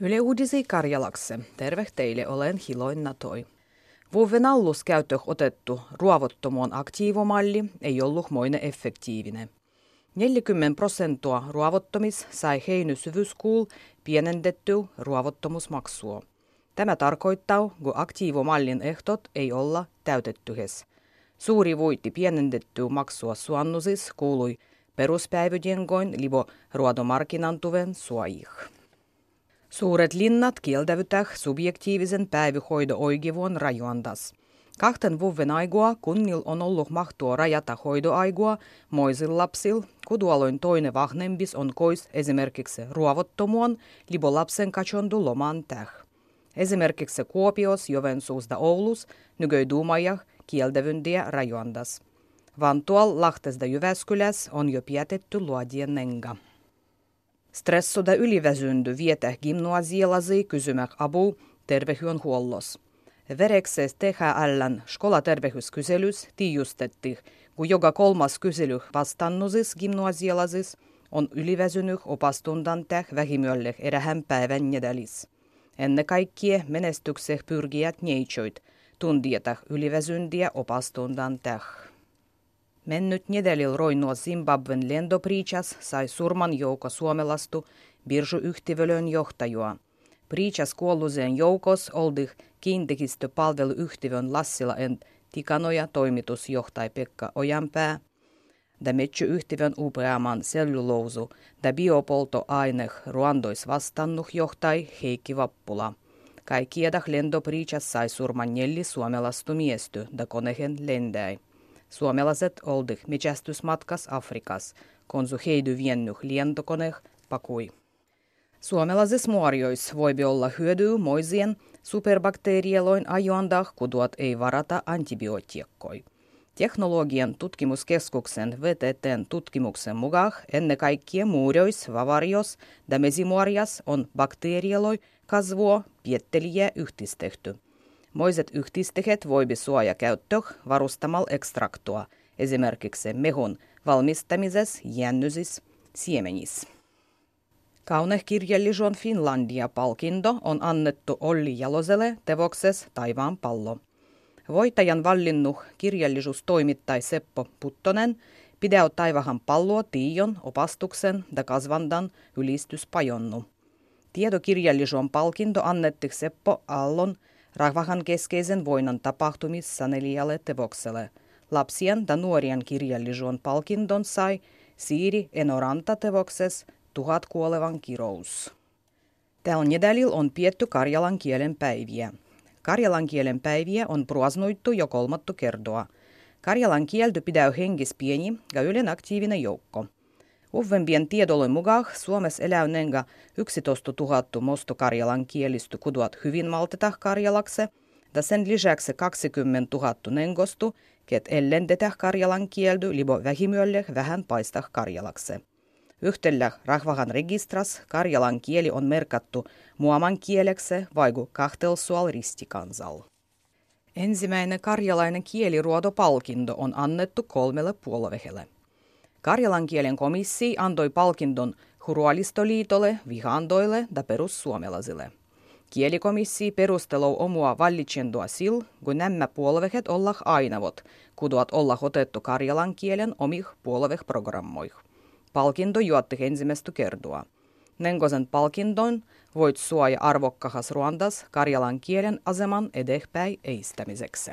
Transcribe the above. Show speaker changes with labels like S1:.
S1: Yle Uudisi Karjalakse. Terve teille, olen Hiloin Natoi. Vuoven allus käyttö otettu ruovottomuon aktiivomalli ei ollut moinen effektiivinen. 40 prosenttia ruovottomis sai heinysyvyyskuul pienendetty ruovottomuusmaksua. Tämä tarkoittaa, kun aktiivomallin ehtot ei olla täytettyhes. Suuri voitti pienendetty maksua suannusis kuului peruspäivyjengoin libo ruodomarkkinantuven suojih. Suuret linnat kieltävytäh subjektiivisen päivyhoido-oikeivon rajoandas. Kahten vuoden aigua kunnil on ollut mahtua rajata hoidoaigua moisil lapsil, kudualoin toinen vahnembis on kois esimerkiksi ruovottomuon libo lapsen kachondu loman täh. Esimerkiksi Kuopios, Jovensuus ja Oulus nygöi duumajah kieltävyndiä rajoandas. Vantual Lahtes ja Jyväskyläs on jo pietetty luodien nenga. Stressoda yliväsyndy vietä gymnasialasi kysymäk abu terveydenhuollos. Verekses THLn skolaterveyskyselys tiijustetti, kun joka kolmas kysely vastannusis gymnasialasis on yliväsynyt opastundan täh vähimölle erähän päivän nedelis. Enne kaikkie menestykseh pyrgijät neitsoit, tundietah yliväsyndiä opastundan täh. Mennyt nedelil roinua Zimbabwen lentopriichas sai surman jouko suomelastu Birsu-yhtiölön johtajua. Priichas kuolluseen joukos oldih kiinteistöpalveluyhtiön Lassila en Tikanoja toimitusjohtaja Pekka Ojanpää, da metsy-yhtiön upeaman selluloosu da biopoltoaine ruandois vastannuh johtaj Heikki Vappula. Kaikkiedah lentopriichas sai surman nelli suomelastu miesty da konehen lendäi. Suomalaiset oldih metsästysmatkas Afrikas, konsu heidy viennuh lientokoneh pakui. Suomalaisissa muorjois voi olla hyödyä moisien superbakteerieloin ajoandah, kuduot ei varata antibiootiakkoi. Teknologian tutkimuskeskuksen VTTn tutkimuksen mukaan ennen kaikkea muurjois, vavarios ja mesimuorias on bakteerieloi kasvua pietteliä yhdistetty. Moiset yhdistehet voibi suoja käyttö varustamal ekstraktua, esimerkiksi mehun valmistamises jännysis siemenis. Kaunehkirjallisuuden Finlandia-palkinto on annettu Olli Jaloselle tevokses Taivaan pallo. Voitajan vallinnut kirjallisuustoimittaja Seppo Puttonen pidäo taivahan palloa tiion, opastuksen ja kasvandan ylistyspajonnu. Tietokirjallisuuden palkinto annettiin Seppo Allon rahvahan keskeisen voinnan tapahtumissanelijalle tevokselle. Lapsien ja nuorien kirjallisuuden palkinton sai Siiri Enoranta tevokses – tuhat kuolevan kirous. Tällä nedälillä on pietty karjalan kielen päiviä. Karjalan kielen päiviä on pruasnoittu jo kolmattu kertoa. Karjalan kielty pidää hengis pieni ja ylen aktiivinen joukko. Uvempien tiedolle mukaan Suomessa elää nenga 11 000 mosto karjalan kielistu kuduat hyvin malteta karjalakse, ja sen lisäksi 20 000 nengostu, ket ellendetä karjalan kieldy libo vähimyölle vähän paista karjalakse. Yhtellä rahvahan registras karjalan kieli on merkattu muaman kieleksi vaiku kahtelsual ristikansal. Ensimmäinen karjalainen kieliruodopalkinto on annettu kolmelle puoluevehelle. Karjalan kielen komissio antoi palkinton Hurualistoliitolle, Vihandoille ja perussuomelaisille. Kielikomissio perustelou omua vallitsendoa sil, kun nämä puoluehet olla ainavot, kuduat olla otettu karjalan kielen omih puolueveh-programmoih. Palkinto juotti ensimmäistä kertoa. Nengosen palkinton voit suoja arvokkahas Ruandas karjalan kielen aseman edespäin eistämiseksi.